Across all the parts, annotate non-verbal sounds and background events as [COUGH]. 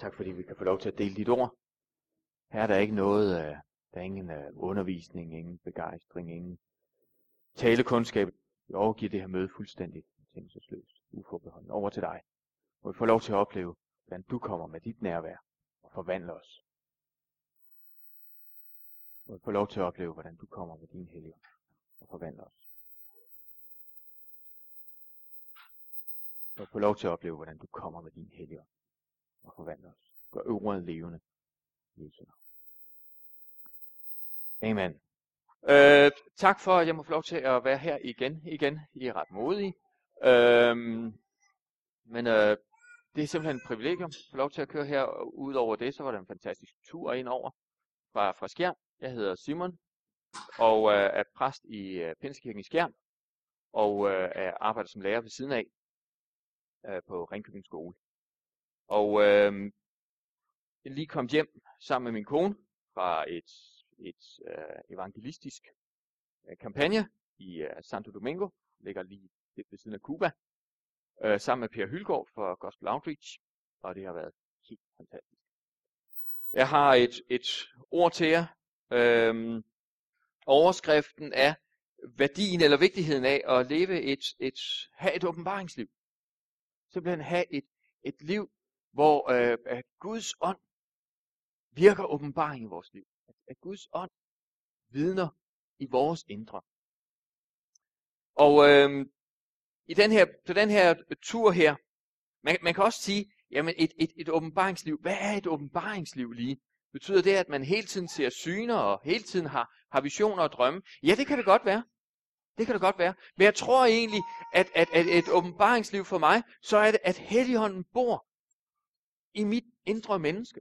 Tak fordi vi kan få lov til at dele dit ord. Her er der ikke noget, øh, der er ingen øh, undervisning, ingen begejstring, ingen talekundskab. Vi overgiver det her møde fuldstændig tænkelsesløst, uforbeholden over til dig. Og vi får lov til at opleve, hvordan du kommer med dit nærvær og forvandler os. Og vi får lov til at opleve, hvordan du kommer med din hellige og forvandler os. Og vi får lov til at opleve, hvordan du kommer med din hellige og forvandle os. Gør ordet levende. Jesu navn. Amen. Øh, tak for, at jeg må få lov til at være her igen. Igen, I er ret modige. Øh, men øh, det er simpelthen et privilegium at få lov til at køre her. Udover det, så var det en fantastisk tur ind over fra, fra Skjern. Jeg hedder Simon, og øh, er præst i øh, Pinsekirken i Skjern, og øh, er arbejder som lærer ved siden af øh, på Ringkøbing Skole. Og øh, jeg lige kom hjem sammen med min kone fra et, et øh, evangelistisk øh, kampagne i øh, Santo Domingo, ligger lige lidt ved siden af Cuba, øh, sammen med Per Hylgaard fra Gospel Outreach, og det har været helt fantastisk. Jeg har et, et ord til jer. Øhm, overskriften er værdien eller vigtigheden af at leve et, et have et åbenbaringsliv. Simpelthen have et, et liv, hvor øh, at Guds ånd virker åbenbaring i vores liv. At, at Guds ånd vidner i vores indre. Og øh, i den her, på den her tur her, man, man kan også sige, jamen et, et, et åbenbaringsliv, hvad er et åbenbaringsliv lige? Betyder det, at man hele tiden ser syner og hele tiden har, har visioner og drømme? Ja, det kan det godt være. Det kan det godt være. Men jeg tror egentlig, at, at, at et åbenbaringsliv for mig, så er det, at Helligånden bor i mit indre menneske.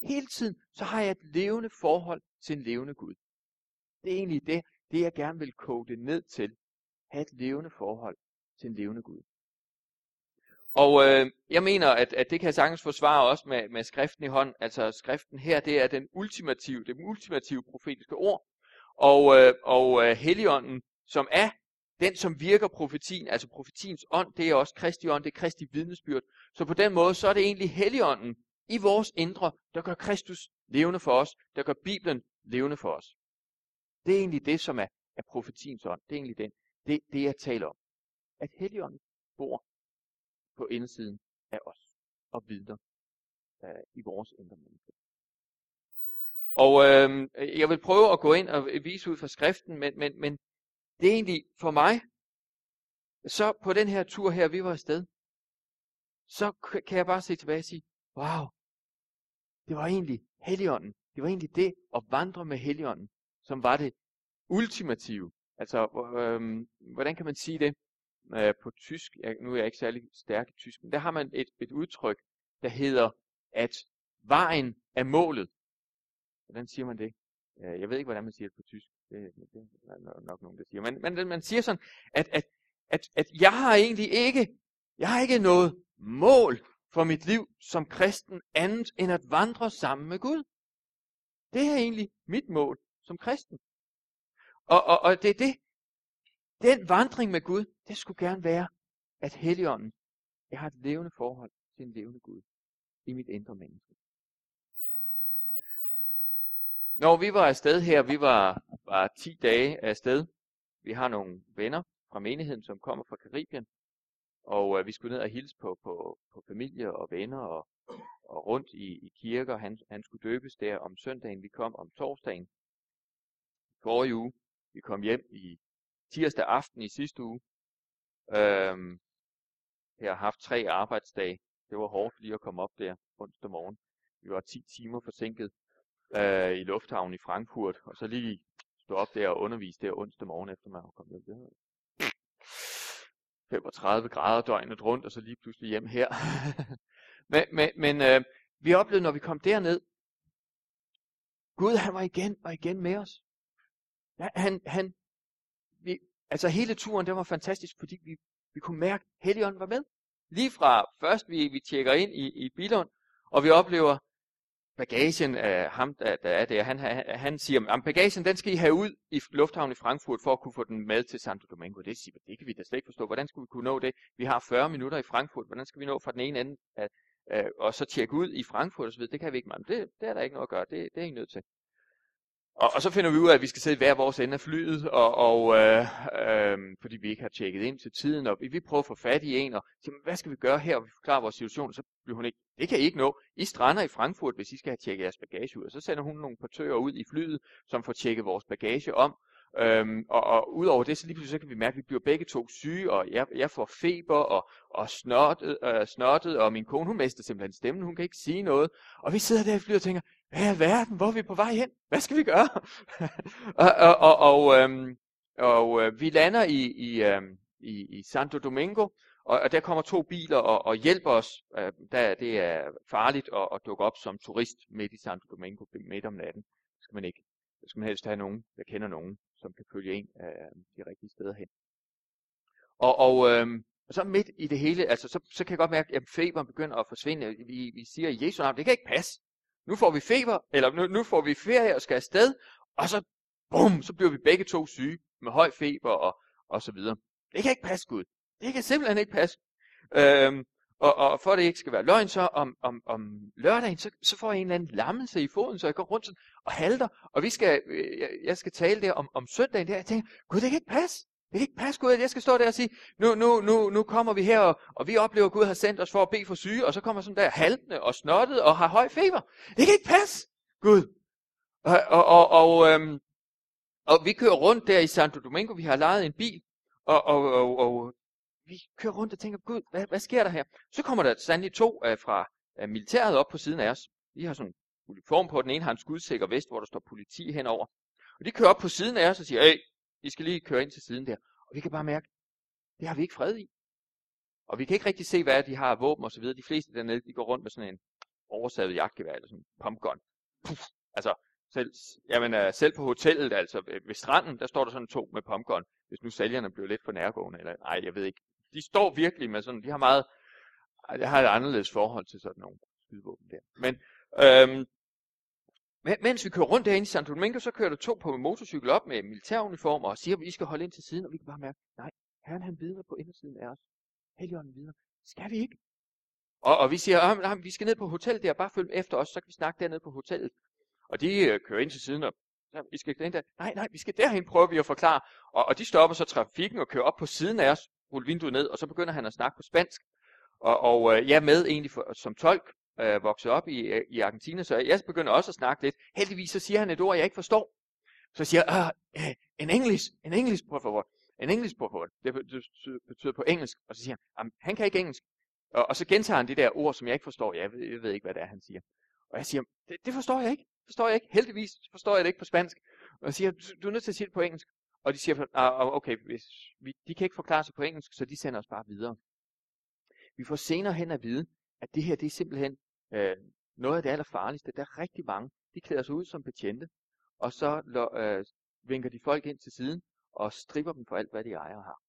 Hele tiden, så har jeg et levende forhold til en levende Gud. Det er egentlig det, det jeg gerne vil koge det ned til. Have et levende forhold til en levende Gud. Og øh, jeg mener, at, at det kan jeg sagtens forsvare også med, med skriften i hånd. Altså skriften her, det er den ultimative, det ultimative profetiske ord. Og, øh, og øh, Helligånden, som er den, som virker profetien, altså profetiens ånd, det er også Kristi ånd, det er Kristi vidnesbyrd. Så på den måde, så er det egentlig Helligånden i vores indre, der gør Kristus levende for os, der gør Bibelen levende for os. Det er egentlig det, som er, er profetiens ånd. Det er egentlig den, det, det, jeg taler om. At Helligånden bor på indsiden af os og vidner øh, i vores indre menneske. Og øh, jeg vil prøve at gå ind og vise ud fra skriften, men, men, men det er egentlig for mig, så på den her tur her, vi var afsted, så kan jeg bare se tilbage og sige, wow, det var egentlig Helligånden. Det var egentlig det at vandre med Helligånden, som var det ultimative. Altså, øh, hvordan kan man sige det øh, på tysk? Jeg, nu er jeg ikke særlig stærk i tysk, men der har man et, et udtryk, der hedder, at vejen er målet. Hvordan siger man det? Øh, jeg ved ikke, hvordan man siger det på tysk. Det, det er nok nogen, der siger. Men, men man siger sådan, at, at, at, at jeg har egentlig ikke, jeg har ikke noget mål for mit liv som kristen andet end at vandre sammen med Gud. Det er egentlig mit mål som kristen. Og, og, og det er det. Den vandring med Gud, det skulle gerne være, at Helligånden, jeg har et levende forhold til en levende Gud i mit indre menneske. Når vi var afsted her, vi var, var 10 dage afsted. Vi har nogle venner fra menigheden, som kommer fra Karibien. Og øh, vi skulle ned og hilse på, på, på familie og venner og, og rundt i, i kirker. Han, han skulle døbes der om søndagen. Vi kom om torsdagen forrige uge. Vi kom hjem i tirsdag aften i sidste uge. Øhm, jeg har haft tre arbejdsdage. Det var hårdt lige at komme op der onsdag morgen. Vi var 10 timer forsinket øh, i lufthavnen i Frankfurt, og så lige stå op der og undervise der onsdag morgen, efter man var kommet hjem. Det 35 grader døgnet rundt, og så lige pludselig hjem her. [LAUGHS] men men, men øh, vi oplevede, når vi kom derned, Gud han var igen og igen med os. Ja, han, han, vi, altså hele turen, det var fantastisk, fordi vi, vi kunne mærke, at Helligånden var med. Lige fra først vi, vi tjekker ind i, i Bilund, og vi oplever, bagagen af ham, der, der er der, han, han siger, at bagagen den skal I have ud i lufthavnen i Frankfurt for at kunne få den med til Santo Domingo. Det siger det kan vi da slet ikke forstå. Hvordan skulle vi kunne nå det? Vi har 40 minutter i Frankfurt. Hvordan skal vi nå fra den ene ende af, øh, og så tjekke ud i Frankfurt osv.? Det kan vi ikke. Men det, det er der ikke noget at gøre. Det, det er ikke nødt til. Og, og så finder vi ud af, at vi skal sidde hver vores ende af flyet, og, og øh, øh, fordi vi ikke har tjekket ind til tiden, og vi, vi prøver at få fat i en, og siger, hvad skal vi gøre her, og vi forklarer vores situation, så bliver hun ikke, det kan I ikke nå. I strander i Frankfurt, hvis I skal have tjekket jeres bagage ud, og så sender hun nogle portører ud i flyet, som får tjekket vores bagage om, Øhm, og, og udover det, så lige pludselig så kan vi mærke, at vi bliver begge to syge, og jeg, jeg får feber og, og snottet, øh, snottet, og min kone, hun mister simpelthen stemmen, hun kan ikke sige noget. Og vi sidder der i flyet og tænker, hvad er verden, hvor er vi på vej hen? Hvad skal vi gøre? [LAUGHS] og og, og, og, øhm, og øh, vi lander i, i, øhm, i, i Santo Domingo, og, og der kommer to biler og, og hjælper os, øh, der, det er farligt at, at dukke op som turist midt i Santo Domingo midt om natten. Det skal man ikke. Det skal man helst have nogen, der kender nogen, som kan følge en øh, de rigtige steder hen. Og, og, øhm, og så midt i det hele, altså så, så kan jeg godt mærke, at feberen begynder at forsvinde. Vi, vi siger i Jesu navn, det kan ikke passe. Nu får vi feber, eller nu, nu får vi ferie og skal afsted, og så, bum, så bliver vi begge to syge med høj feber og, og så videre. Det kan ikke passe, Gud. Det kan simpelthen ikke passe. Øhm, og, og for at det ikke skal være løgn, så om, om, om lørdagen, så, så får jeg en eller anden lammelse i foden, så jeg går rundt og halter, og vi skal, øh, jeg, jeg skal tale der om, om søndagen der. Jeg tænker, gud, det kan ikke passe. Det kan ikke passe, Gud, at jeg skal stå der og sige, nu, nu, nu, nu kommer vi her, og, og vi oplever, at Gud har sendt os for at bede for syge, og så kommer sådan der haltende og snottet og har høj feber. Det kan ikke passe, Gud. Og, og, og, og, øhm, og vi kører rundt der i Santo Domingo, vi har lejet en bil, og, og, og, og vi kører rundt og tænker, Gud, hvad, hvad sker der her? Så kommer der sandelig to uh, fra uh, militæret op på siden af os. De har sådan en uniform på, den ene har en skudsikker vest, hvor der står politi henover. Og de kører op på siden af os og siger, hey, i skal lige køre ind til siden der. Og vi kan bare mærke, det har vi ikke fred i. Og vi kan ikke rigtig se, hvad de har af våben og så videre. De fleste dernede, de går rundt med sådan en oversavet jagtgevær, eller sådan en pumpgun. Puff. Altså, selv, jamen, øh, selv på hotellet, altså ved stranden, der står der sådan to med pumpgun. Hvis nu sælgerne bliver lidt for nærgående, eller nej, jeg ved ikke de står virkelig med sådan, de har meget, jeg har et anderledes forhold til sådan nogle skydevåben der. Men øhm, mens vi kører rundt derinde i Santo Domingo, så kører der to på en motorcykel op med militæruniform og siger, at vi skal holde ind til siden, og vi kan bare mærke, nej, herren han vidner på indersiden af os. Helligånden vidner. Skal vi ikke? Og, og vi siger, at vi skal ned på hotellet der, bare følg efter os, så kan vi snakke dernede på hotellet. Og de øh, kører ind til siden, og ja, vi skal ind der. Nej, nej, vi skal derhen, prøver vi at forklare. Og, og de stopper så trafikken og kører op på siden af os, ruller vinduet ned, og så begynder han at snakke på spansk. Og, og øh, jeg er med egentlig for, som tolk, øh, vokset op i, øh, i Argentina, så jeg begynder også at snakke lidt. Heldigvis så siger han et ord, jeg ikke forstår. Så siger jeg, øh, øh, en engelsk, en engelsk, por favor. En engelsk, por favor. Det betyder på engelsk. Og så siger han, han kan ikke engelsk. Og, og så gentager han det der ord, som jeg ikke forstår. Jeg ved, jeg ved ikke, hvad det er, han siger. Og jeg siger, det, det forstår jeg ikke. Forstår jeg ikke. Heldigvis forstår jeg det ikke på spansk. Og jeg siger, du, du er nødt til at sige det på engelsk. Og de siger, ah, okay, hvis vi, de kan ikke forklare sig på engelsk, så de sender os bare videre. Vi får senere hen at vide, at det her det er simpelthen øh, noget af det allerfarligste. Der er rigtig mange, de klæder sig ud som betjente, og så øh, vinker de folk ind til siden, og stripper dem for alt, hvad de ejer har.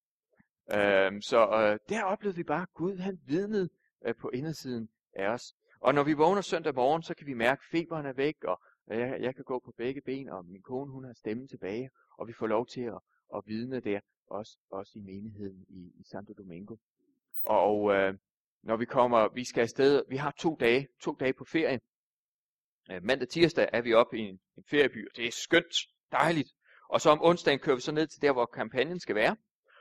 Øh, så øh, der oplevede vi bare, at Gud han vidnede øh, på indersiden af os. Og når vi vågner søndag morgen, så kan vi mærke, at feberen er væk, og øh, jeg, jeg kan gå på begge ben, og min kone hun har stemmen tilbage, og vi får lov til at, at vidne der, også, også i menigheden i, i Santo Domingo. Og øh, når vi kommer, vi skal afsted, vi har to dage, to dage på ferie. Øh, mandag tirsdag er vi oppe i en, en ferieby, og det er skønt, dejligt. Og så om onsdagen kører vi så ned til der, hvor kampagnen skal være.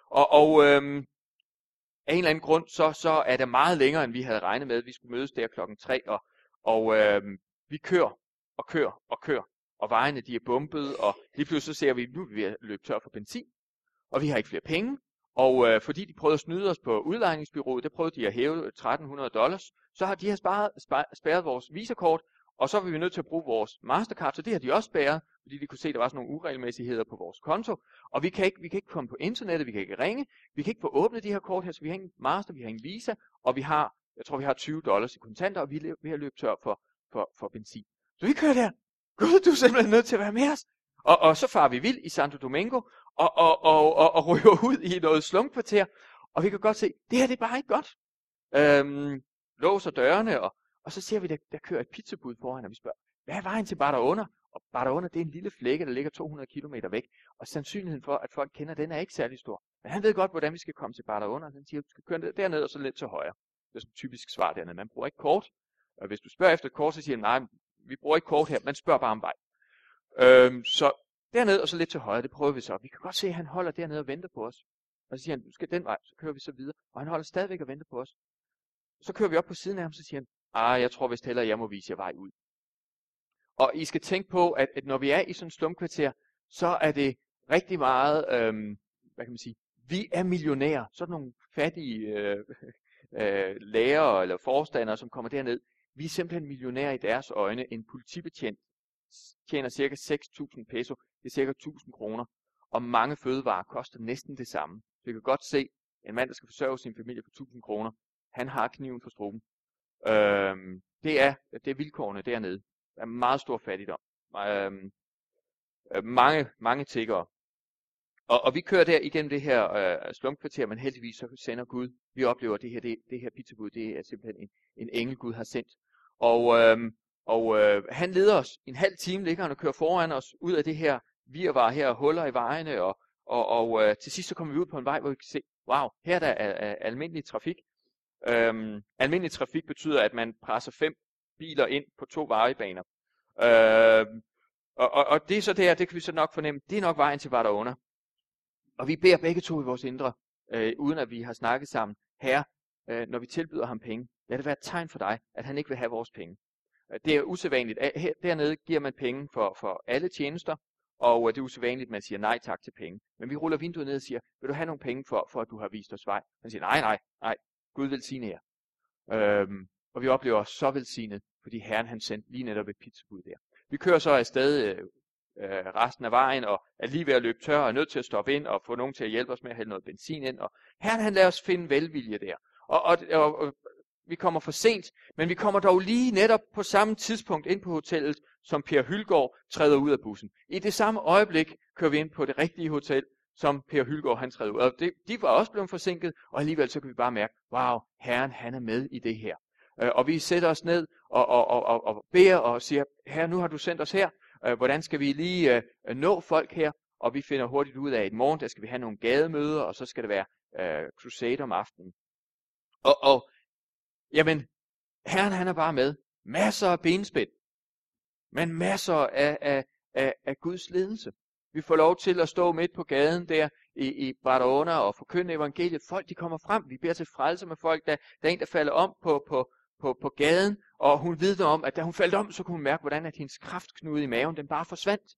Og, og øh, af en eller anden grund, så, så er det meget længere, end vi havde regnet med. Vi skulle mødes der klokken 3, og, og øh, vi kører og kører og kører og vejene de er bumpet, og lige pludselig så ser vi, at nu er vi ved at løbe tør for benzin, og vi har ikke flere penge, og øh, fordi de prøvede at snyde os på udlejningsbyrået, der prøvede de at hæve 1300 dollars, så har de har sparet, spærret vores visakort, og så var vi nødt til at bruge vores Mastercard, så det har de også spærret, fordi de kunne se, at der var sådan nogle uregelmæssigheder på vores konto, og vi kan, ikke, vi kan ikke komme på internettet, vi kan ikke ringe, vi kan ikke få åbnet de her kort her, så vi har ingen Master, vi har ingen Visa, og vi har, jeg tror vi har 20 dollars i kontanter, og vi er ved at løbe tør for, for, for benzin. Så vi kører der, Gud, du er simpelthen nødt til at være med os. Og, og så far vi vild i Santo Domingo, og, og, og, og, og ryger ud i noget slumkvarter, og vi kan godt se, det her det er bare ikke godt. Øhm, låser dørene, og, Og så ser vi, der, der kører et pizzabud foran, og vi spørger, hvad er vejen til Barderunde? Og Barderunde, det er en lille flække, der ligger 200 km væk. Og sandsynligheden for, at folk kender den, er ikke særlig stor. Men han ved godt, hvordan vi skal komme til Barderunde, og han siger, du skal køre derned og så lidt til højre. Det er sådan et typisk svar dernede. Man bruger ikke kort. Og hvis du spørger efter kort, så siger han, nej, vi bruger ikke kort her. Man spørger bare om vej. Øhm, så derned og så lidt til højre, det prøver vi så. Vi kan godt se, at han holder dernede og venter på os. Og så siger han, du skal den vej, så kører vi så videre. Og han holder stadigvæk og venter på os. Så kører vi op på siden af ham, så siger han, ah, jeg tror vist hellere, jeg må vise jer vej ud. Og I skal tænke på, at, at når vi er i sådan et slumkvarter, så er det rigtig meget, øhm, hvad kan man sige, vi er millionærer. Sådan nogle fattige øh, [LAUGHS] øh, lærere eller forstandere, som kommer derned. Vi er simpelthen millionærer i deres øjne. En politibetjent tjener cirka 6.000 peso. Det er cirka 1.000 kroner. Og mange fødevarer koster næsten det samme. Så vi kan godt se, en mand, der skal forsørge sin familie på 1.000 kroner, han har kniven for struben. Øhm, det, er, det er vilkårene dernede. Der er meget stor fattigdom. Øhm, øh, mange, mange tiggere. Og, og vi kører der igennem det her øh, slumkvarter, men heldigvis så sender Gud. Vi oplever, at det her, det, det her pizzabud, det er simpelthen en, en engel, Gud har sendt. Og, øhm, og øh, han leder os en halv time, ligger han og kører foran os ud af det her virvar her, huller i vejene, og, og, og øh, til sidst så kommer vi ud på en vej, hvor vi kan se, wow, her er der er, er almindelig trafik. Øhm, almindelig trafik betyder, at man presser fem biler ind på to vejbaner. Øhm, og, og, og det er så der, det kan vi så nok fornemme, det er nok vejen til var under. Og vi beder begge to i vores indre, øh, uden at vi har snakket sammen, Herre, øh, når vi tilbyder ham penge, lad det være et tegn for dig, at han ikke vil have vores penge. Øh, det er usædvanligt. Her, dernede giver man penge for, for alle tjenester, og øh, det er usædvanligt, at man siger nej tak til penge. Men vi ruller vinduet ned og siger, vil du have nogle penge for, for at du har vist os vej? Han siger, nej, nej, nej, Gud velsigne jer. Øhm, og vi oplever os så velsignet, fordi Herren han sendte lige netop et pizzabud der. Vi kører så afsted øh, øh, resten af vejen, og er lige ved at løbe tør, og er nødt til at stoppe ind, og få nogen til at hjælpe os med at hælde noget benzin ind. Og Herren han lader os finde velvilje der. Og, og, og, og vi kommer for sent, men vi kommer dog lige netop på samme tidspunkt ind på hotellet, som Per Hylgaard træder ud af bussen. I det samme øjeblik kører vi ind på det rigtige hotel, som Per Hylgaard han træder ud. Og det, de var også blevet forsinket, og alligevel så kan vi bare mærke, wow, Herren han er med i det her. Øh, og vi sætter os ned og, og, og, og, og beder og siger, herre, nu har du sendt os her. Øh, hvordan skal vi lige øh, nå folk her? Og vi finder hurtigt ud af, at i morgen der skal vi have nogle gademøder, og så skal det være øh, crusade om aftenen. Og, og jamen, Herren han er bare med. Masser af benspænd. Men masser af, af, af, af Guds ledelse. Vi får lov til at stå midt på gaden der i, i Barcelona og forkynde evangeliet. Folk de kommer frem. Vi beder til frelse med folk. Der, der er en, der falder om på, på, på, på gaden, og hun vidner om, at da hun faldt om, så kunne hun mærke, hvordan at hendes kraftknude i maven, den bare forsvandt.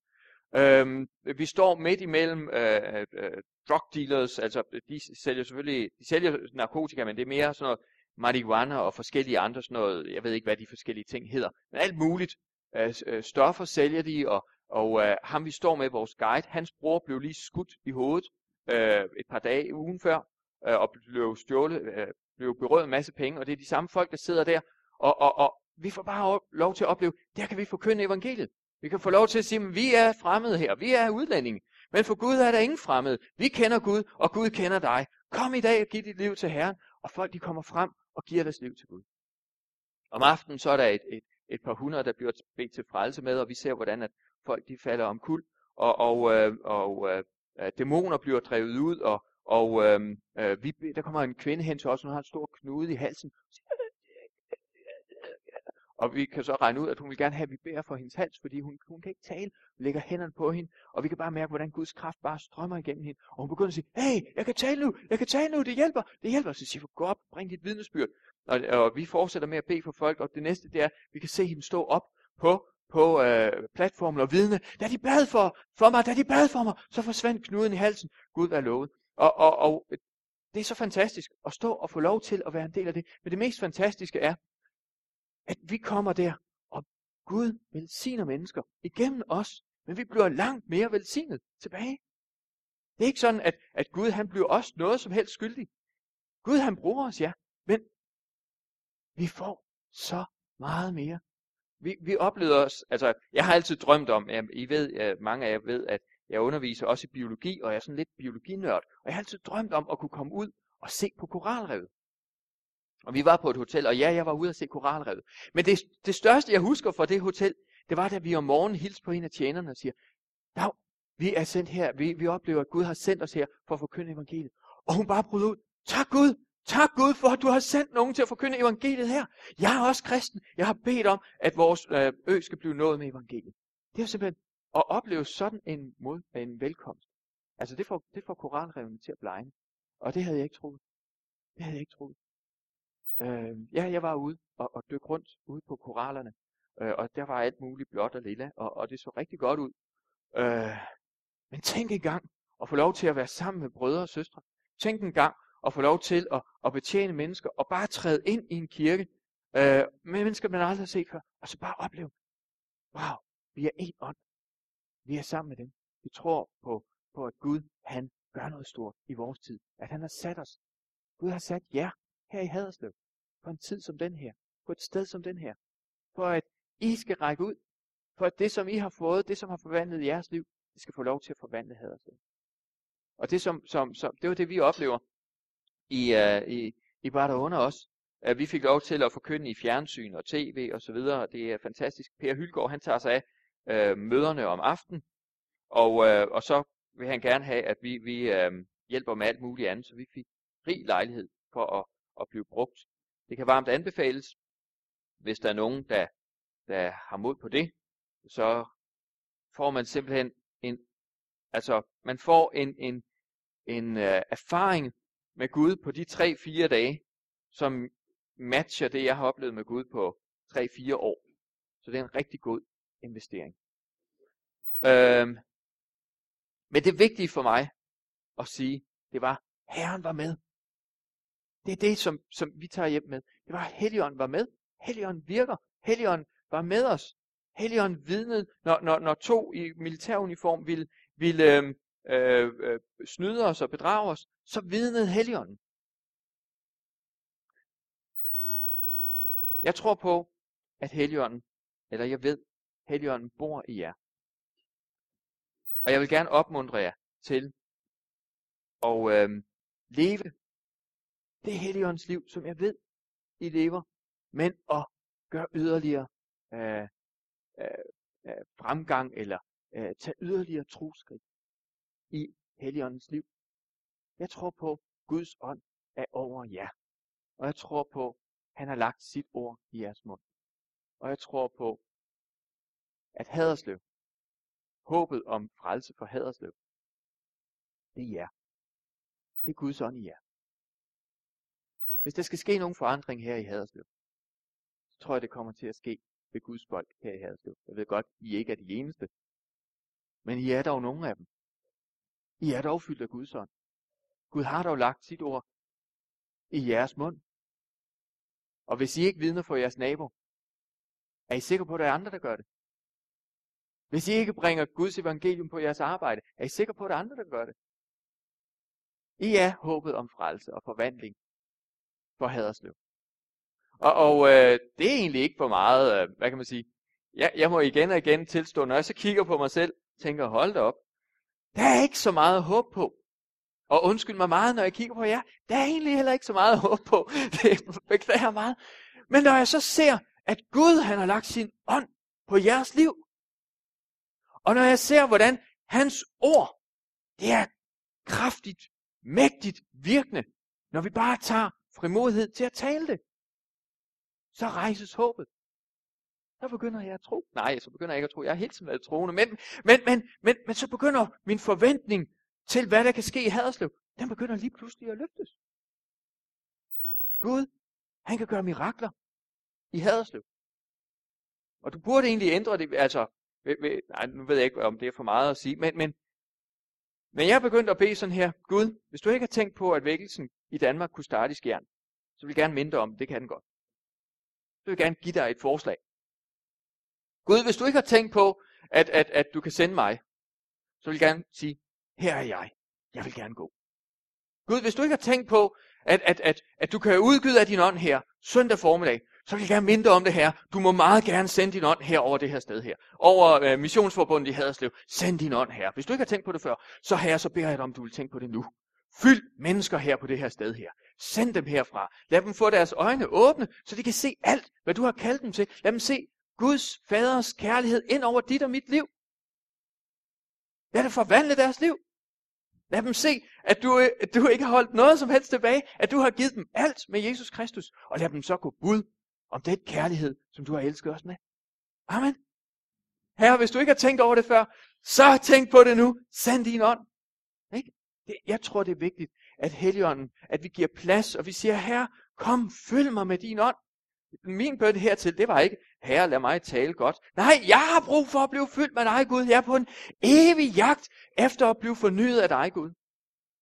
Øhm, vi står midt imellem øh, øh, øh drug dealers, altså de sælger selvfølgelig, de sælger narkotika, men det er mere sådan noget marihuana og forskellige andre sådan noget, jeg ved ikke hvad de forskellige ting hedder, men alt muligt øh, øh, stoffer sælger de, og, og øh, ham vi står med, vores guide, hans bror blev lige skudt i hovedet øh, et par dage ugen før, øh, og blev stjålet, øh, blev berøvet en masse penge, og det er de samme folk, der sidder der, og, og, og vi får bare lov til at opleve, der kan vi forkynde evangeliet. Vi kan få lov til at sige, at vi er fremmede her, vi er udlændinge. Men for Gud er der ingen fremmede. Vi kender Gud, og Gud kender dig. Kom i dag og giv dit liv til Herren. Og folk de kommer frem og giver deres liv til Gud. Om aftenen så er der et, et, et par hundrede, der bliver bedt til frelse med, og vi ser, hvordan at folk de falder om kul, og, og, øh, og øh, dæmoner bliver drevet ud, og, og øh, øh, vi, der kommer en kvinde hen til os, og hun har en stor knude i halsen. Og vi kan så regne ud, at hun vil gerne have, at vi beder for hendes hals, fordi hun, hun kan ikke tale. Vi lægger hænderne på hende, og vi kan bare mærke, hvordan Guds kraft bare strømmer igennem hende. Og hun begynder at sige, hey, jeg kan tale nu, jeg kan tale nu, det hjælper, det hjælper. Så siger vi, gå op, bring dit vidnesbyrd. Og, og vi fortsætter med at bede for folk, og det næste det er, vi kan se hende stå op på på øh, platformen og vidne, da de bad for, for mig, da de bad for mig, så forsvandt knuden i halsen. Gud er lovet. Og, og, og det er så fantastisk at stå og få lov til at være en del af det. Men det mest fantastiske er, at vi kommer der, og Gud velsigner mennesker igennem os, men vi bliver langt mere velsignet tilbage. Det er ikke sådan, at, at Gud han bliver os noget som helst skyldig. Gud han bruger os, ja, men vi får så meget mere. Vi, vi oplevede os, altså jeg har altid drømt om, jeg, I ved, mange af jer ved, at jeg underviser også i biologi, og jeg er sådan lidt biologinørd, og jeg har altid drømt om at kunne komme ud og se på koralrevet. Og vi var på et hotel, og ja, jeg var ude at se koralrevet. Men det, det største, jeg husker fra det hotel, det var, da vi om morgenen hilste på en af tjenerne og siger, Dag, vi er sendt her, vi, vi oplever, at Gud har sendt os her for at forkynde evangeliet. Og hun bare brød ud, tak Gud, tak Gud for, at du har sendt nogen til at forkynde evangeliet her. Jeg er også kristen. Jeg har bedt om, at vores øh, ø skal blive nået med evangeliet. Det er simpelthen at opleve sådan en, mod, en velkomst. Altså det får, det får koralrevene til at blegne. Og det havde jeg ikke troet. Det havde jeg ikke troet. Øh, ja, jeg var ude og, og dykke rundt ude på korallerne. Øh, og der var alt muligt blåt og lilla, og, og det så rigtig godt ud. Øh, men tænk engang at få lov til at være sammen med brødre og søstre. Tænk engang at få lov til at, at betjene mennesker, og bare træde ind i en kirke, øh, med mennesker, man aldrig har set før, og så bare opleve, wow, vi er en ånd. Vi er sammen med dem. Vi tror på, på at Gud, han gør noget stort i vores tid. At han har sat os. Gud har sat jer her i Haderslev. På en tid som den her. På et sted som den her. For at I skal række ud. For at det, som I har fået, det, som har forvandlet jeres liv, det skal få lov til at forvandle Haderslev. Og det, som, som, som, det var det, vi oplever i, uh, i, i bare under os. Uh, vi fik lov til at forkynde i fjernsyn og tv og så videre. Det er fantastisk. Per Hylgaard, han tager sig af uh, møderne om aftenen. Og, uh, og så vil han gerne have, at vi, vi uh, hjælper med alt muligt andet, så vi fik rig lejlighed for at, at blive brugt. Det kan varmt anbefales, hvis der er nogen, der, der har mod på det, så får man simpelthen en, altså man får en, en, en uh, erfaring med Gud på de 3-4 dage, som matcher det, jeg har oplevet med Gud på 3-4 år. Så det er en rigtig god investering. Øhm, men det vigtige for mig at sige, det var, Herren var med. Det er det, som, som vi tager hjem med. Det var, Helligånden var med. Helligånden virker. Helligånden var med os. Helligånden vidnede, når, når, når to i militæruniform ville, ville øhm, øh, øh, snyde os og bedrage os, så vidnede Helligånden. Jeg tror på, at Helligånden, eller jeg ved, Helligånden bor i jer. Og jeg vil gerne opmuntre jer til at øh, leve det Helligåndens liv, som jeg ved, I lever, men at gøre yderligere øh, øh, øh, fremgang, eller øh, tage yderligere troskridt i Helligåndens liv. Jeg tror på, Guds ånd er over jer. Og jeg tror på, han har lagt sit ord i jeres mund. Og jeg tror på, at Haderslev, håbet om frelse for Haderslev, det er jer. Det er Guds ånd i jer. Hvis der skal ske nogen forandring her i Haderslev, så tror jeg, det kommer til at ske ved Guds folk her i Haderslev. Jeg ved godt, I ikke er de eneste. Men I er dog nogle af dem. I er dog fyldt af Guds ånd. Gud har dog lagt sit ord i jeres mund. Og hvis I ikke vidner for jeres nabo, er I sikre på, at der er andre, der gør det? Hvis I ikke bringer Guds evangelium på jeres arbejde, er I sikre på, at der er andre, der gør det? I er håbet om frelse og forvandling for Haderslev. Og, og øh, det er egentlig ikke for meget, øh, hvad kan man sige, jeg, jeg må igen og igen tilstå, når jeg så kigger på mig selv, tænker, hold da op, der er ikke så meget håb på. Og undskyld mig meget, når jeg kigger på jer, der er egentlig heller ikke så meget håb på. [LAUGHS] Det beklager meget. Men når jeg så ser, at Gud han har lagt sin ånd på jeres liv, og når jeg ser, hvordan hans ord, det er kraftigt, mægtigt virkende, når vi bare tager frimodighed til at tale det, så rejses håbet. Så begynder jeg at tro. Nej, så begynder jeg ikke at tro. Jeg har helt tiden været troende. Men, men, men, men, men så begynder min forventning til, hvad der kan ske i Haderslev, den begynder lige pludselig at løftes. Gud, han kan gøre mirakler i Haderslev. Og du burde egentlig ændre det, altså, ved, ved, nej, nu ved jeg ikke, om det er for meget at sige, men, men, men jeg er begyndt at bede sådan her, Gud, hvis du ikke har tænkt på, at vækkelsen i Danmark kunne starte i skjern, så vil jeg gerne minde om, det kan den godt. Så vil jeg gerne give dig et forslag. Gud, hvis du ikke har tænkt på, at, at, at du kan sende mig, så vil jeg gerne sige, her er jeg. Jeg vil gerne gå. Gud, hvis du ikke har tænkt på, at, at, at, at du kan udgyde af din ånd her søndag formiddag, så vil jeg gerne minde dig om det her. Du må meget gerne sende din ånd her over det her sted her. Over øh, missionsforbundet i Haderslev. Send din ånd her. Hvis du ikke har tænkt på det før, så her så beder jeg dig om, du vil tænke på det nu. Fyld mennesker her på det her sted her. Send dem herfra. Lad dem få deres øjne åbne, så de kan se alt, hvad du har kaldt dem til. Lad dem se Guds faders kærlighed ind over dit og mit liv. Lad det forvandle deres liv. Lad dem se, at du, at du ikke har holdt noget som helst tilbage, at du har givet dem alt med Jesus Kristus, og lad dem så gå bud om den kærlighed, som du har elsket os med. Amen. Herre, hvis du ikke har tænkt over det før, så tænk på det nu. Send din ånd. Ikke? Det, jeg tror, det er vigtigt, at Helligånden, at vi giver plads, og vi siger, Herre, kom, følg mig med din ånd. Min bøn hertil, det var ikke, Herre, lad mig tale godt. Nej, jeg har brug for at blive fyldt med dig, Gud. Jeg er på en evig jagt efter at blive fornyet af dig, Gud.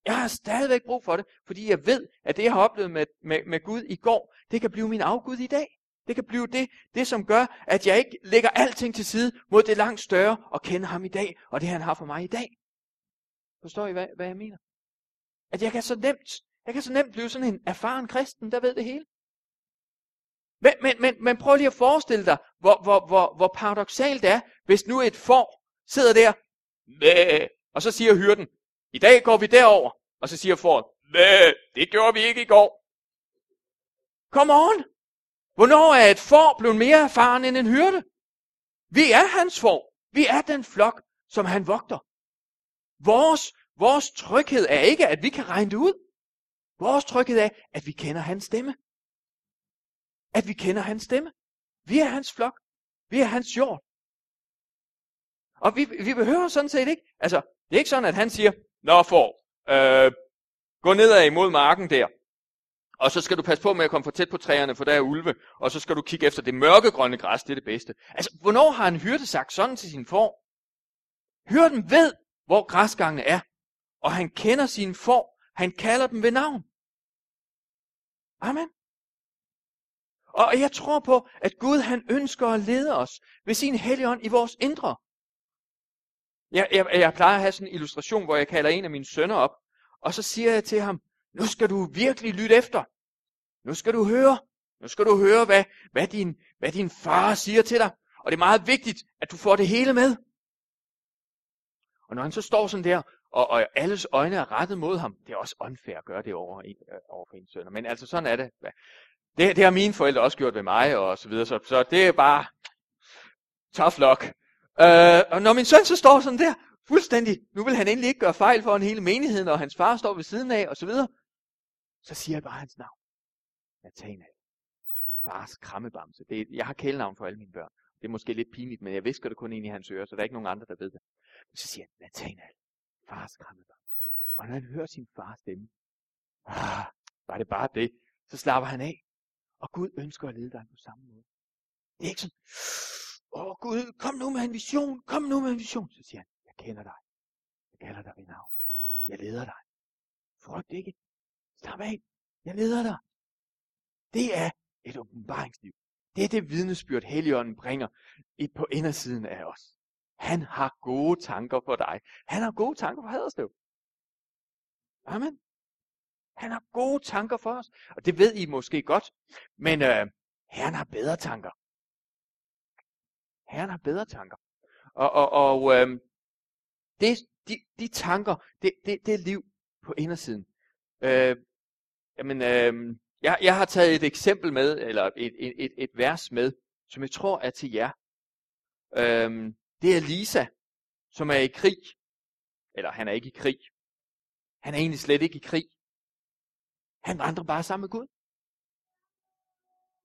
Jeg har stadigvæk brug for det, fordi jeg ved, at det, jeg har oplevet med, med, med Gud i går, det kan blive min afgud i dag. Det kan blive det, det, som gør, at jeg ikke lægger alting til side mod det langt større og kende ham i dag, og det han har for mig i dag. Forstår I, hvad, hvad jeg mener? At jeg kan så nemt, jeg kan så nemt blive sådan en erfaren kristen, der ved det hele. Men, men, men, men prøv lige at forestille dig, hvor, hvor, hvor, hvor paradoxalt det er, hvis nu et får sidder der, Mæh, og så siger hyrden, i dag går vi derover, og så siger fåret, Mæh, det gjorde vi ikke i går. Come on! Hvornår er et får blevet mere erfaren end en hyrde? Vi er hans får. Vi er den flok, som han vogter. Vores, vores tryghed er ikke, at vi kan regne det ud. Vores tryghed er, at vi kender hans stemme. At vi kender hans stemme. Vi er hans flok. Vi er hans jord. Og vi, vi behøver sådan set ikke, altså, det er ikke sådan, at han siger, Nå for, øh, gå nedad imod marken der, og så skal du passe på med at komme for tæt på træerne, for der er ulve, og så skal du kigge efter det mørkegrønne græs, det er det bedste. Altså, hvornår har en hyrde sagt sådan til sin får? Hyrden ved, hvor græsgangene er, og han kender sine får, han kalder dem ved navn. Amen. Og jeg tror på, at Gud han ønsker at lede os ved sin helligånd i vores indre. Jeg, jeg, jeg plejer at have sådan en illustration, hvor jeg kalder en af mine sønner op, og så siger jeg til ham, nu skal du virkelig lytte efter. Nu skal du høre. Nu skal du høre, hvad, hvad, din, hvad din far siger til dig. Og det er meget vigtigt, at du får det hele med. Og når han så står sådan der, og, og alles øjne er rettet mod ham, det er også unfair at gøre det over, en, øh, over for en sønner. Men altså sådan er det. det. Det har mine forældre også gjort ved mig, og så videre. Så, så det er bare tough luck. Øh, og når min søn så står sådan der, fuldstændig, nu vil han endelig ikke gøre fejl for en hele menigheden, og hans far står ved siden af, og så videre, så siger jeg bare hans navn. Nathanael. Fars krammebamse. Det er, jeg har kælenavn for alle mine børn. Det er måske lidt pinligt, men jeg visker det kun ind i hans ører, så der er ikke nogen andre, der ved det. Men så siger han, Nathanael, fars krammebamse. Og når han hører sin fars stemme, ah, var det bare det, så slapper han af. Og Gud ønsker at lede dig på samme måde. Det er ikke sådan, åh oh, Gud, kom nu med en vision, kom nu med en vision. Så siger han, jeg kender dig. Jeg kalder dig ved navn. Jeg leder dig. Frygt ikke. Slap af. Jeg leder dig. Det er et åbenbaringsliv. Det er det vidnesbyrd, Helligånden bringer på indersiden af os. Han har gode tanker for dig. Han har gode tanker for Haderslev. Amen. Han har gode tanker for os. Og det ved I måske godt. Men øh, Herren har bedre tanker. Herren har bedre tanker. Og, og, og øh, det, de, de tanker, det, det, det er liv på indersiden. Øh, jamen, øh, jeg, jeg har taget et eksempel med, eller et, et, et, et vers med, som jeg tror er til jer. Øh, det er Lisa, som er i krig. Eller han er ikke i krig. Han er egentlig slet ikke i krig. Han vandrer bare sammen med Gud.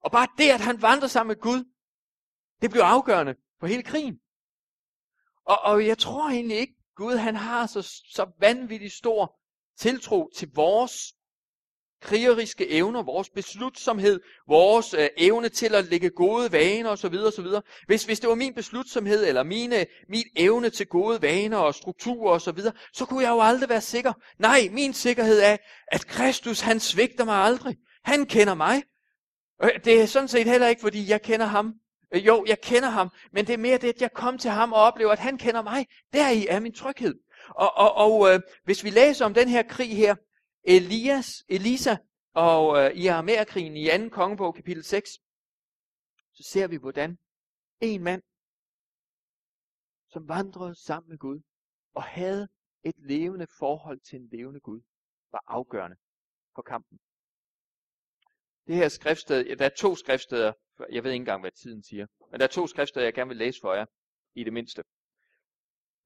Og bare det, at han vandrer sammen med Gud, det bliver afgørende for hele krigen. Og, og jeg tror egentlig ikke, Gud han har så, så vanvittigt stor tiltro til vores krigeriske evner, vores beslutsomhed, vores øh, evne til at lægge gode vaner osv. osv. Hvis, hvis det var min beslutsomhed, eller mine, min evne til gode vaner og strukturer osv., så, så kunne jeg jo aldrig være sikker. Nej, min sikkerhed er, at Kristus han svigter mig aldrig. Han kender mig. Øh, det er sådan set heller ikke, fordi jeg kender ham. Øh, jo, jeg kender ham, men det er mere det, at jeg kom til ham og oplever, at han kender mig. Deri er min tryghed. Og, og, og øh, hvis vi læser om den her krig her, Elias, Elisa og øh, i Armerkrigen i 2. kongebog kapitel 6, så ser vi, hvordan en mand, som vandrede sammen med Gud, og havde et levende forhold til en levende Gud, var afgørende for kampen. Det her skriftsted, der er to skriftsteder, jeg ved ikke engang, hvad tiden siger, men der er to skriftsteder, jeg gerne vil læse for jer, i det mindste.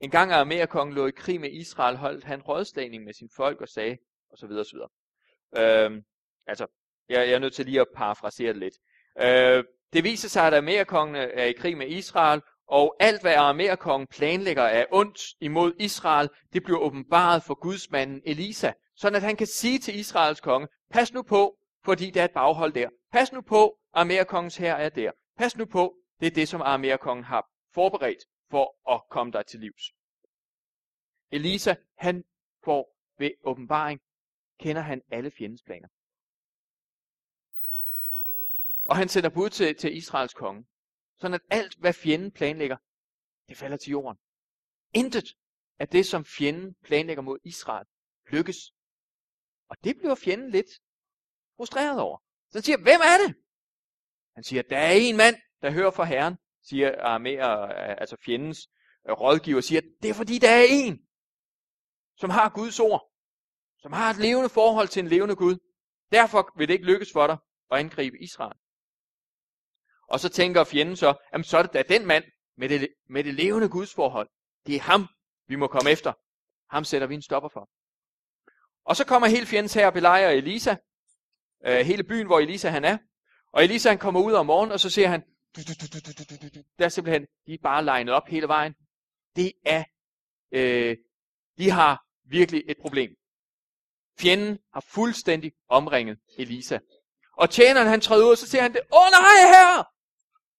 En gang Amerikongen lå i krig med Israel, holdt han rådslagning med sin folk og sagde, og så videre, og så videre. Øhm, altså, jeg, jeg er nødt til lige at parafrasere det lidt. Øh, det viser sig, at Amerikongene er i krig med Israel, og alt hvad Amerikongen planlægger af ondt imod Israel, det bliver åbenbaret for gudsmanden Elisa, sådan at han kan sige til Israels konge, pas nu på, fordi der er et baghold der. Pas nu på, Amerikongens her er der. Pas nu på, det er det, som Amerikongen har forberedt for at komme dig til livs. Elisa, han får ved åbenbaring, kender han alle fjendens planer. Og han sender bud til, til Israels konge, sådan at alt, hvad fjenden planlægger, det falder til jorden. Intet af det, som fjenden planlægger mod Israel, lykkes. Og det bliver fjenden lidt frustreret over. Så han siger, hvem er det? Han siger, der er en mand, der hører fra Herren, siger arméer, altså fjendens rådgiver, siger, det er fordi, der er en, som har Guds ord, som har et levende forhold til en levende Gud. Derfor vil det ikke lykkes for dig at angribe Israel. Og så tænker fjenden så, jamen så er det da den mand med det, med det levende Guds forhold. Det er ham, vi må komme efter. Ham sætter vi en stopper for. Og så kommer hele fjendens her og belejrer Elisa. Øh, hele byen, hvor Elisa han er. Og Elisa han kommer ud om morgenen, og så ser han, der er simpelthen, de er bare legnet op hele vejen. Det er, øh, de har virkelig et problem. Fjenden har fuldstændig omringet Elisa. Og tjeneren han træder ud, og så siger han det, åh nej herre,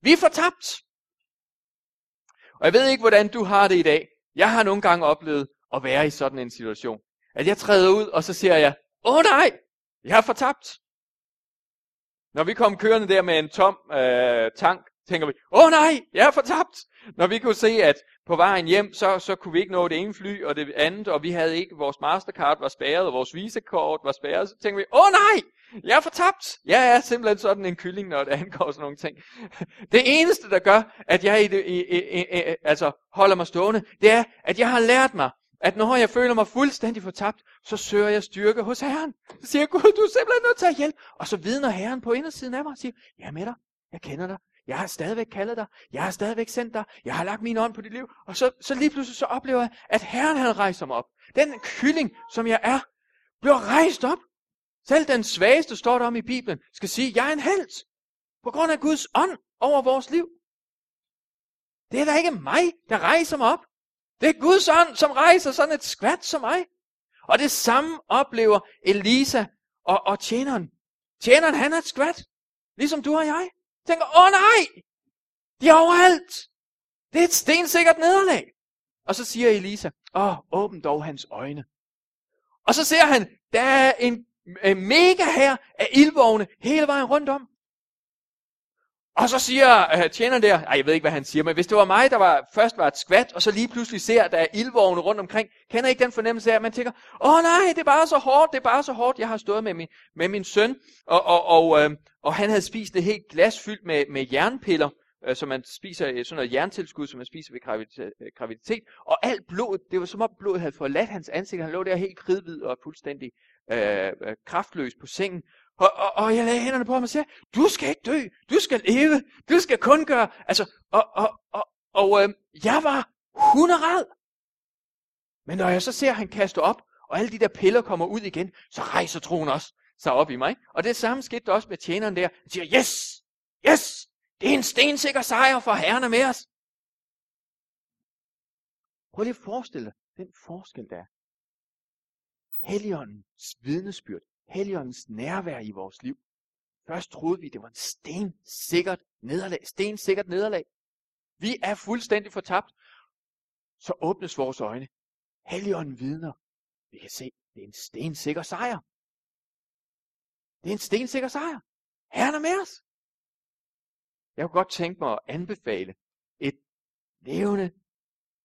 vi er fortabt. Og jeg ved ikke, hvordan du har det i dag. Jeg har nogle gange oplevet at være i sådan en situation. At jeg træder ud, og så siger jeg, åh nej, jeg er fortabt. Når vi kom kørende der med en tom øh, tank, tænker vi, åh nej, jeg er fortabt. Når vi kunne se, at på vejen hjem, så, så kunne vi ikke nå det ene fly og det andet, og vi havde ikke, vores Mastercard var spærret, og vores Visa-kort var spærret, så tænkte vi, åh nej, jeg er fortabt. Jeg er simpelthen sådan en kylling, når det [LAUGHS] angår sådan nogle ting. Det eneste, der gør, at jeg i det, i, i, i, altså holder mig stående, det er, at jeg har lært mig, at når jeg føler mig fuldstændig fortabt, så søger jeg styrke hos Herren. Så siger jeg, Gud, du er simpelthen nødt til at hjælpe. Og så vidner Herren på indersiden af mig og siger, jeg er med dig, jeg kender dig, jeg har stadigvæk kaldet dig. Jeg har stadigvæk sendt dig. Jeg har lagt min ånd på dit liv. Og så, så lige pludselig så oplever jeg, at Herren han rejser mig op. Den kylling, som jeg er, bliver rejst op. Selv den svageste, står der om i Bibelen, skal sige, jeg er en held. På grund af Guds ånd over vores liv. Det er da ikke mig, der rejser mig op. Det er Guds ånd, som rejser sådan et skvat som mig. Og det samme oplever Elisa og, og tjeneren. Tjeneren, han er et skvat. Ligesom du og jeg tænker, åh nej, de er overalt. Det er et stensikkert nederlag. Og så siger Elisa, åh, åbn dog hans øjne. Og så ser han, der er en, en mega her af ildvogne hele vejen rundt om. Og så siger øh, tjeneren der, ej, jeg ved ikke, hvad han siger, men hvis det var mig, der var, først var et skvat, og så lige pludselig ser, at der er ildvogne rundt omkring, kender ikke den fornemmelse af, at man tænker, åh nej, det er bare så hårdt, det er bare så hårdt, jeg har stået med min, med min søn, og, og, og, øh, og han havde spist et helt glas fyldt med, med jernpiller, øh, som man spiser, øh, sådan noget jerntilskud, som man spiser ved graviditet, øh, graviditet, og alt blodet, det var som om blodet havde forladt hans ansigt, han lå der helt kridhvid og fuldstændig øh, øh kraftløs på sengen, og, og, og jeg lagde hænderne på ham og sagde, du skal ikke dø, du skal leve, du skal kun gøre, altså, og, og, og, og øh, jeg var hunderad. Men når jeg så ser, at han kaster op, og alle de der piller kommer ud igen, så rejser troen også sig op i mig. Og det samme skete også med tjeneren der. Han siger, yes, yes, det er en stensikker sejr for herrerne med os. Prøv lige at forestille dig den forskel, der er. Helligåndens vidnesbyrd Helligåndens nærvær i vores liv. Først troede vi, det var en stensikkert nederlag. Stensikkert nederlag. Vi er fuldstændig fortabt. Så åbnes vores øjne. Helligånden vidner. Vi kan se, det er en stensikker sejr. Det er en stensikker sejr. Herren er med os. Jeg kunne godt tænke mig at anbefale et levende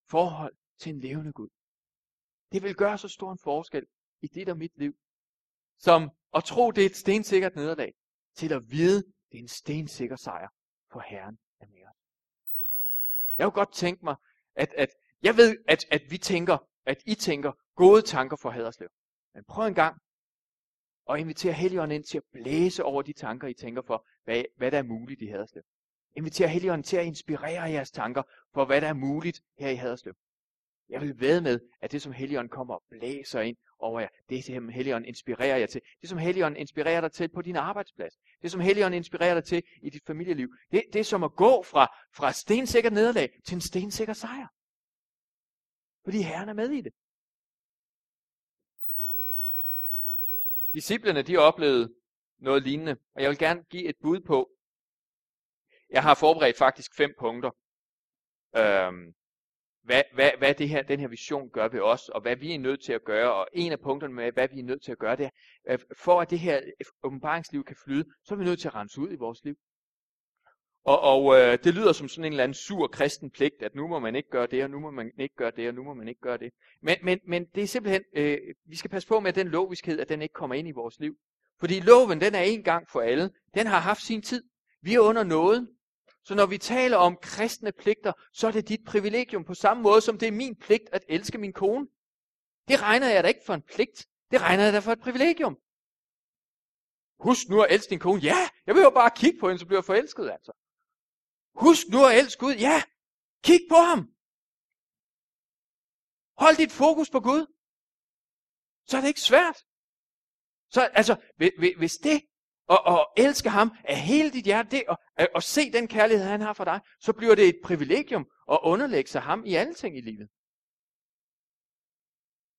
forhold til en levende Gud. Det vil gøre så stor en forskel i dit og mit liv som at tro, det er et stensikkert nederlag, til at vide, det er en stensikker sejr, for Herren er med os. Jeg kunne godt tænke mig, at, at jeg ved, at, at vi tænker, at I tænker gode tanker for Haderslev. Men prøv en gang at invitere Helligånden ind til at blæse over de tanker, I tænker for, hvad, hvad der er muligt i Haderslev. Inviter Helligånden til at inspirere jeres tanker for, hvad der er muligt her i Haderslev. Jeg vil ved med, at det som Helligånden kommer og blæser ind over jer, det som Helligånden inspirerer jer til. Det som Helligånden inspirerer dig til på din arbejdsplads. Det som Helligånden inspirerer dig til i dit familieliv. Det, det er som at gå fra, fra stensikker nederlag til en stensikker sejr. Fordi Herren er med i det. Disciplerne, de oplevede noget lignende, og jeg vil gerne give et bud på. Jeg har forberedt faktisk fem punkter. Øhm, hvad, hvad, hvad det her, den her vision gør ved os, og hvad vi er nødt til at gøre. Og en af punkterne med, hvad vi er nødt til at gøre, det er, for at det her åbenbaringsliv kan flyde, så er vi nødt til at rense ud i vores liv. Og, og øh, det lyder som sådan en eller anden sur kristen pligt, at nu må man ikke gøre det, og nu må man ikke gøre det, og nu må man ikke gøre det. Men, men, men det er simpelthen, øh, vi skal passe på med, at den loviskhed, at den ikke kommer ind i vores liv. Fordi loven, den er en gang for alle. Den har haft sin tid. Vi er under noget. Så når vi taler om kristne pligter, så er det dit privilegium på samme måde, som det er min pligt at elske min kone. Det regner jeg da ikke for en pligt. Det regner jeg da for et privilegium. Husk nu at elske din kone. Ja, jeg vil jo bare kigge på hende, så bliver jeg forelsket altså. Husk nu at elske Gud. Ja, kig på ham. Hold dit fokus på Gud. Så er det ikke svært. Så altså, hvis det og, og elske ham af hele dit hjerte, det, og, og se den kærlighed, han har for dig, så bliver det et privilegium at underlægge sig ham i alle ting i livet.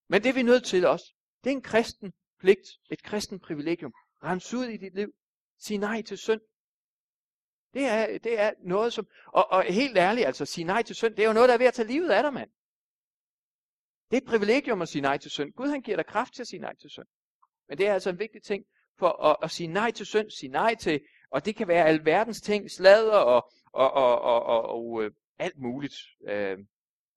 Men det er vi nødt til også. Det er en kristen pligt, et kristen privilegium. Rens ud i dit liv. Sig nej til synd. Det er, det er noget som, og, og helt ærligt, altså sige nej til synd, det er jo noget, der er ved at tage livet af dig, mand. Det er et privilegium at sige nej til synd. Gud han giver dig kraft til at sige nej til synd. Men det er altså en vigtig ting for at, at sige nej til synd, sige nej til, og det kan være alverdens ting, slader og, og, og, og, og, og øh, alt muligt. Øh,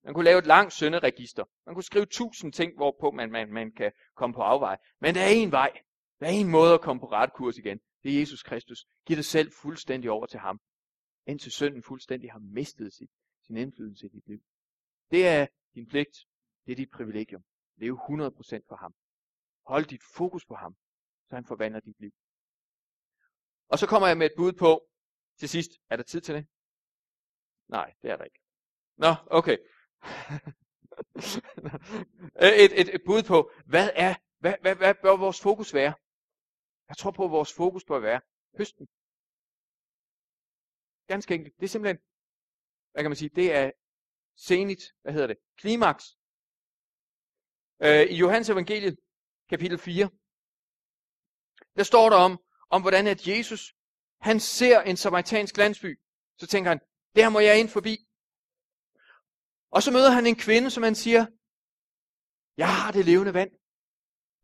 man kunne lave et langt synderegister. Man kunne skrive tusind ting, hvorpå man, man, man kan komme på afvej. Men der er en vej. Der er en måde at komme på ret kurs igen. Det er Jesus Kristus. Giv dig selv fuldstændig over til ham. Indtil synden fuldstændig har mistet sit, sin indflydelse i dit liv. Det er din pligt. Det er dit privilegium. Lev 100% for ham. Hold dit fokus på ham, så han forvandler dit liv. Og så kommer jeg med et bud på, til sidst, er der tid til det? Nej, det er der ikke. Nå, okay. [LAUGHS] et, et, et bud på, hvad er, hvad, hvad, hvad bør vores fokus være? Jeg tror på, at vores fokus bør være høsten. Ganske enkelt. Det er simpelthen, hvad kan man sige, det er senigt, hvad hedder det, klimaks. Øh, I Johannes evangeliet, kapitel 4, der står der om, om hvordan at Jesus, han ser en samaritansk landsby. Så tænker han, der må jeg ind forbi. Og så møder han en kvinde, som han siger, jeg har det levende vand.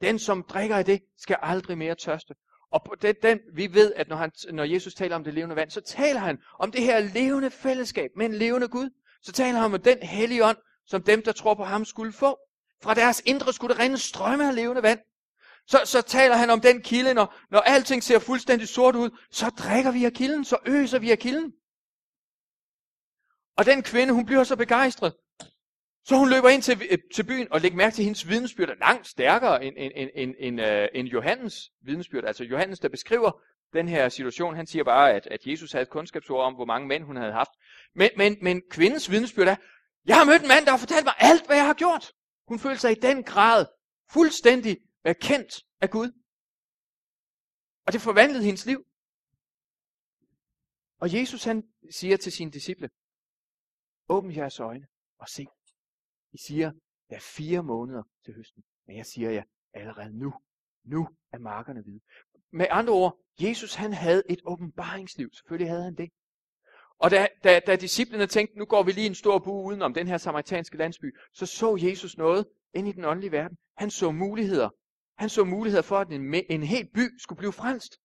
Den, som drikker af det, skal aldrig mere tørste. Og på den, den, vi ved, at når, han, når Jesus taler om det levende vand, så taler han om det her levende fællesskab med en levende Gud. Så taler han om den hellige ånd, som dem, der tror på ham, skulle få. Fra deres indre skulle der rinde strømme af levende vand. Så, så taler han om den kilde, når, når alting ser fuldstændig sort ud, så drikker vi af kilden, så øser vi af kilden. Og den kvinde, hun bliver så begejstret, så hun løber ind til, øh, til byen og lægger mærke til, at hendes vidensbyrd er langt stærkere end, end, end, end, end, øh, end Johannes vidensbyrd. Altså Johannes, der beskriver den her situation, han siger bare, at, at Jesus havde et kundskabsord om, hvor mange mænd hun havde haft. Men, men, men kvindens vidensbyrd er, jeg har mødt en mand, der har fortalt mig alt, hvad jeg har gjort. Hun følte sig i den grad fuldstændig kendt af Gud. Og det forvandlede hendes liv. Og Jesus han siger til sine disciple, åbn jeres øjne og se. I siger, der er fire måneder til høsten. Men jeg siger jer, allerede nu, nu er markerne hvide. Med andre ord, Jesus han havde et åbenbaringsliv. Selvfølgelig havde han det. Og da, da, da disciplene tænkte, nu går vi lige en stor bue udenom den her samaritanske landsby, så så Jesus noget ind i den åndelige verden. Han så muligheder. Han så muligheder for, at en, en hel by skulle blive frelst.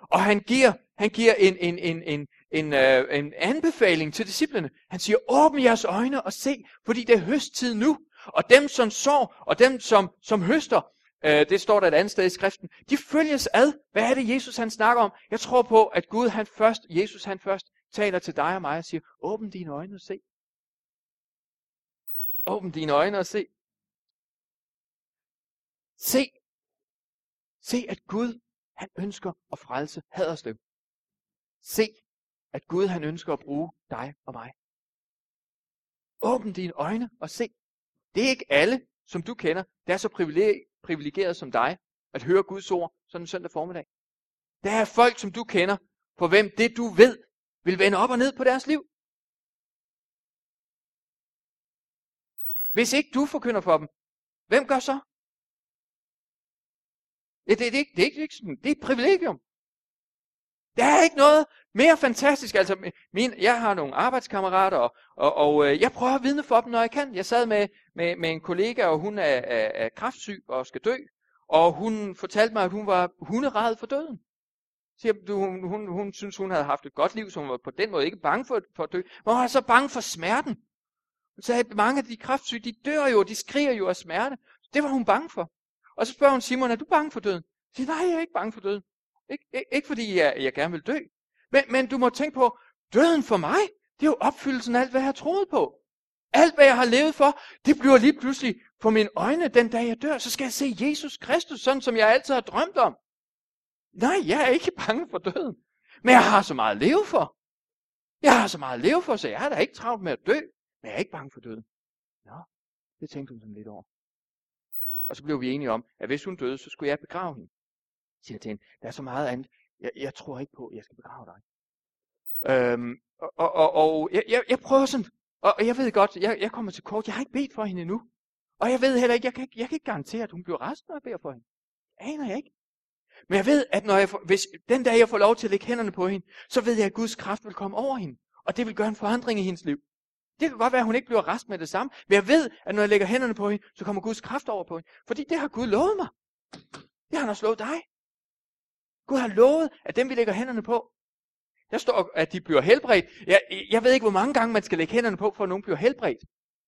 Og han giver, han giver en, en, en, en, en, øh, en anbefaling til disciplene. Han siger, åbn jeres øjne og se, fordi det er høsttid nu. Og dem, som sår, og dem, som, som høster, øh, det står der et andet sted i skriften, de følges ad. Hvad er det, Jesus han snakker om? Jeg tror på, at Gud han først, Jesus han først taler til dig og mig og siger, åbn dine øjne og se. Åbn dine øjne og se. Se, Se, at Gud, han ønsker at frelse Haderslev. Se, at Gud, han ønsker at bruge dig og mig. Åbn dine øjne og se. Det er ikke alle, som du kender, der er så privilegeret som dig, at høre Guds ord sådan en søndag formiddag. Der er folk, som du kender, for hvem det du ved, vil vende op og ned på deres liv. Hvis ikke du forkynder for dem, hvem gør så? Det, det, det, det, er ikke det er et privilegium. Der er ikke noget mere fantastisk. Altså, min, jeg har nogle arbejdskammerater, og, og, og øh, jeg prøver at vidne for dem, når jeg kan. Jeg sad med, med, med en kollega, og hun er, er, er kraftsyg og skal dø. Og hun fortalte mig, at hun var hunderad for døden. Siger, du, hun, hun, hun synes, hun havde haft et godt liv, så hun var på den måde ikke bange for, for at dø. Men hun var så bange for smerten. Hun sagde, at mange af de kraftsyge, de dør jo, de skriger jo af smerte. Det var hun bange for. Og så spørger hun Simon, er du bange for døden? Jeg siger, nej, jeg er ikke bange for døden. Ik- ikke, ikke fordi jeg, jeg gerne vil dø. Men, men du må tænke på, døden for mig, det er jo opfyldelsen af alt, hvad jeg har troet på. Alt, hvad jeg har levet for, det bliver lige pludselig for mine øjne, den dag jeg dør, så skal jeg se Jesus Kristus, sådan som jeg altid har drømt om. Nej, jeg er ikke [LAUGHS] bange for døden. Men jeg har så meget at leve for. Jeg har så meget at leve for, så jeg er da ikke travlt med at dø. Men jeg er ikke bange for døden. Nå, det tænkte hun sådan lidt over. Og så blev vi enige om, at hvis hun døde, så skulle jeg begrave hende. Jeg siger til hende, der er så meget andet. Jeg, jeg tror ikke på, at jeg skal begrave dig. Øhm, og og, og, og jeg, jeg, jeg prøver sådan, og jeg ved godt, jeg, jeg kommer til kort, jeg har ikke bedt for hende endnu. Og jeg ved heller ikke, jeg kan, jeg kan ikke garantere, at hun bliver rask, når jeg beder for hende. Aner jeg ikke. Men jeg ved, at når jeg får, hvis den dag jeg får lov til at lægge hænderne på hende, så ved jeg, at Guds kraft vil komme over hende. Og det vil gøre en forandring i hendes liv. Det kan godt være, at hun ikke bliver rask med det samme. Men jeg ved, at når jeg lægger hænderne på hende, så kommer Guds kraft over på hende. Fordi det har Gud lovet mig. Det har han også lovet dig. Gud har lovet, at dem vi lægger hænderne på, der står, at de bliver helbredt. Jeg, jeg ved ikke, hvor mange gange man skal lægge hænderne på, for at nogen bliver helbredt.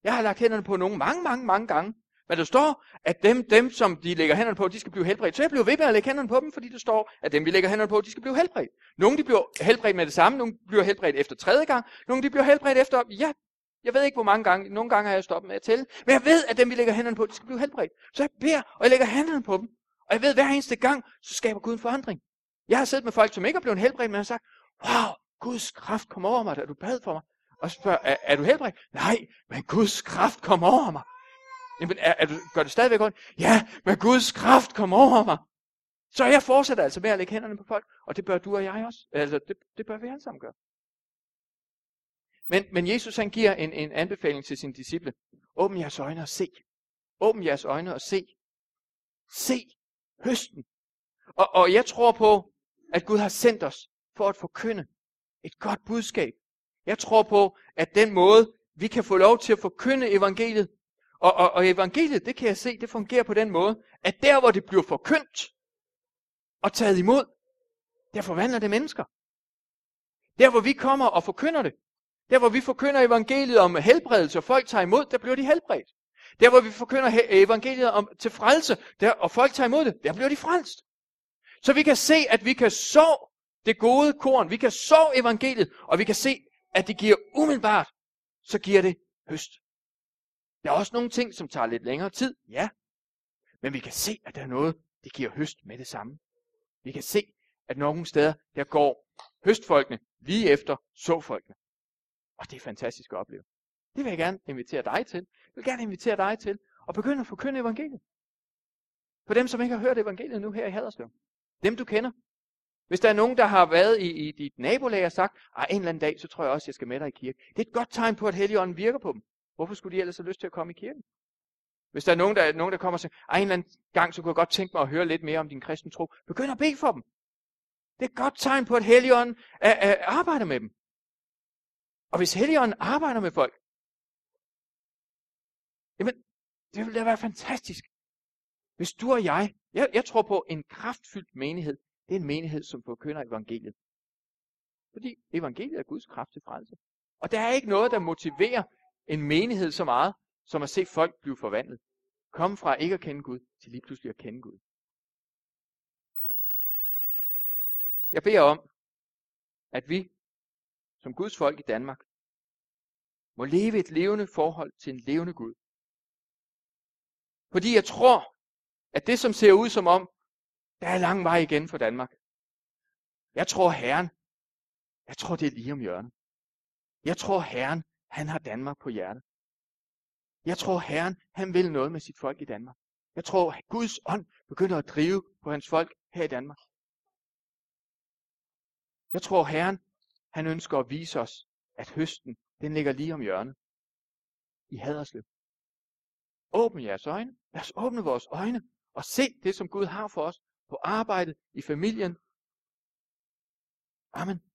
Jeg har lagt hænderne på nogen mange, mange, mange gange. Men der står, at dem, dem, som de lægger hænderne på, de skal blive helbredt. Så jeg bliver ved med at lægge hænderne på dem, fordi der står, at dem, vi lægger hænderne på, de skal blive helbredt. Nogle de bliver helbredt med det samme, nogle bliver helbredt efter tredje gang, nogle de bliver helbredt efter, ja, jeg ved ikke, hvor mange gange, nogle gange har jeg stoppet med at tælle, men jeg ved, at dem, vi lægger hænderne på, de skal blive helbredt. Så jeg beder, og jeg lægger hænderne på dem. Og jeg ved, at hver eneste gang, så skaber Gud en forandring. Jeg har siddet med folk, som ikke er blevet helbredt, men har sagt, wow, Guds kraft kom over mig, da du bad for mig. Og spørger, er, er du helbredt? Nej, men Guds kraft kom over mig. Jamen, er, er du, gør det stadigvæk ondt? Ja, men Guds kraft kom over mig. Så jeg fortsætter altså med at lægge hænderne på folk, og det bør du og jeg også. Altså, det, det bør vi alle sammen gøre. Men, men Jesus han giver en, en anbefaling til sine disciple. Åbn jeres øjne og se. Åbn jeres øjne og se. Se høsten. Og, og jeg tror på, at Gud har sendt os for at forkynde et godt budskab. Jeg tror på, at den måde, vi kan få lov til at forkynde evangeliet, og, og, og evangeliet, det kan jeg se, det fungerer på den måde, at der hvor det bliver forkyndt og taget imod, der forvandler det mennesker. Der hvor vi kommer og forkynder det, der hvor vi forkynder evangeliet om helbredelse, og folk tager imod, der bliver de helbredt. Der hvor vi forkynder evangeliet om til frelse, der, og folk tager imod det, der bliver de frelst. Så vi kan se, at vi kan så det gode korn, vi kan så evangeliet, og vi kan se, at det giver umiddelbart, så giver det høst. Der er også nogle ting, som tager lidt længere tid, ja. Men vi kan se, at der er noget, det giver høst med det samme. Vi kan se, at nogle steder, der går høstfolkene lige efter såfolkene. Og det er fantastisk at opleve. Det vil jeg gerne invitere dig til. Jeg vil gerne invitere dig til at begynde at forkynde evangeliet. For dem, som ikke har hørt evangeliet nu her i Haderslev. Dem, du kender. Hvis der er nogen, der har været i, i dit nabolag og sagt, at en eller anden dag, så tror jeg også, jeg skal med dig i kirke. Det er et godt tegn på, at Helligånden virker på dem. Hvorfor skulle de ellers have lyst til at komme i kirken? Hvis der er nogen, der, nogen, der kommer og siger, at en eller anden gang, så kunne jeg godt tænke mig at høre lidt mere om din kristen tro. Begynd at bede for dem. Det er et godt tegn på, at Helligånden arbejder med dem. Og hvis Helligånden arbejder med folk, jamen, det ville da være fantastisk. Hvis du og jeg, jeg, jeg tror på en kraftfyldt menighed, det er en menighed, som forkynder evangeliet. Fordi evangeliet er Guds kraft til frelse. Og der er ikke noget, der motiverer en menighed så meget, som at se folk blive forvandlet. Komme fra ikke at kende Gud, til lige pludselig at kende Gud. Jeg beder om, at vi, som Guds folk i Danmark, må leve et levende forhold til en levende Gud. Fordi jeg tror, at det som ser ud som om, Der er lang vej igen for Danmark. Jeg tror Herren, jeg tror det er lige om hjørnet. Jeg tror Herren, han har Danmark på hjertet. Jeg tror Herren, han vil noget med sit folk i Danmark. Jeg tror, at Guds ånd begynder at drive på hans folk her i Danmark. Jeg tror, Herren, han ønsker at vise os, at høsten, den ligger lige om hjørnet. I Haderslev. Åbn jeres øjne. Lad os åbne vores øjne og se det, som Gud har for os på arbejdet, i familien. Amen.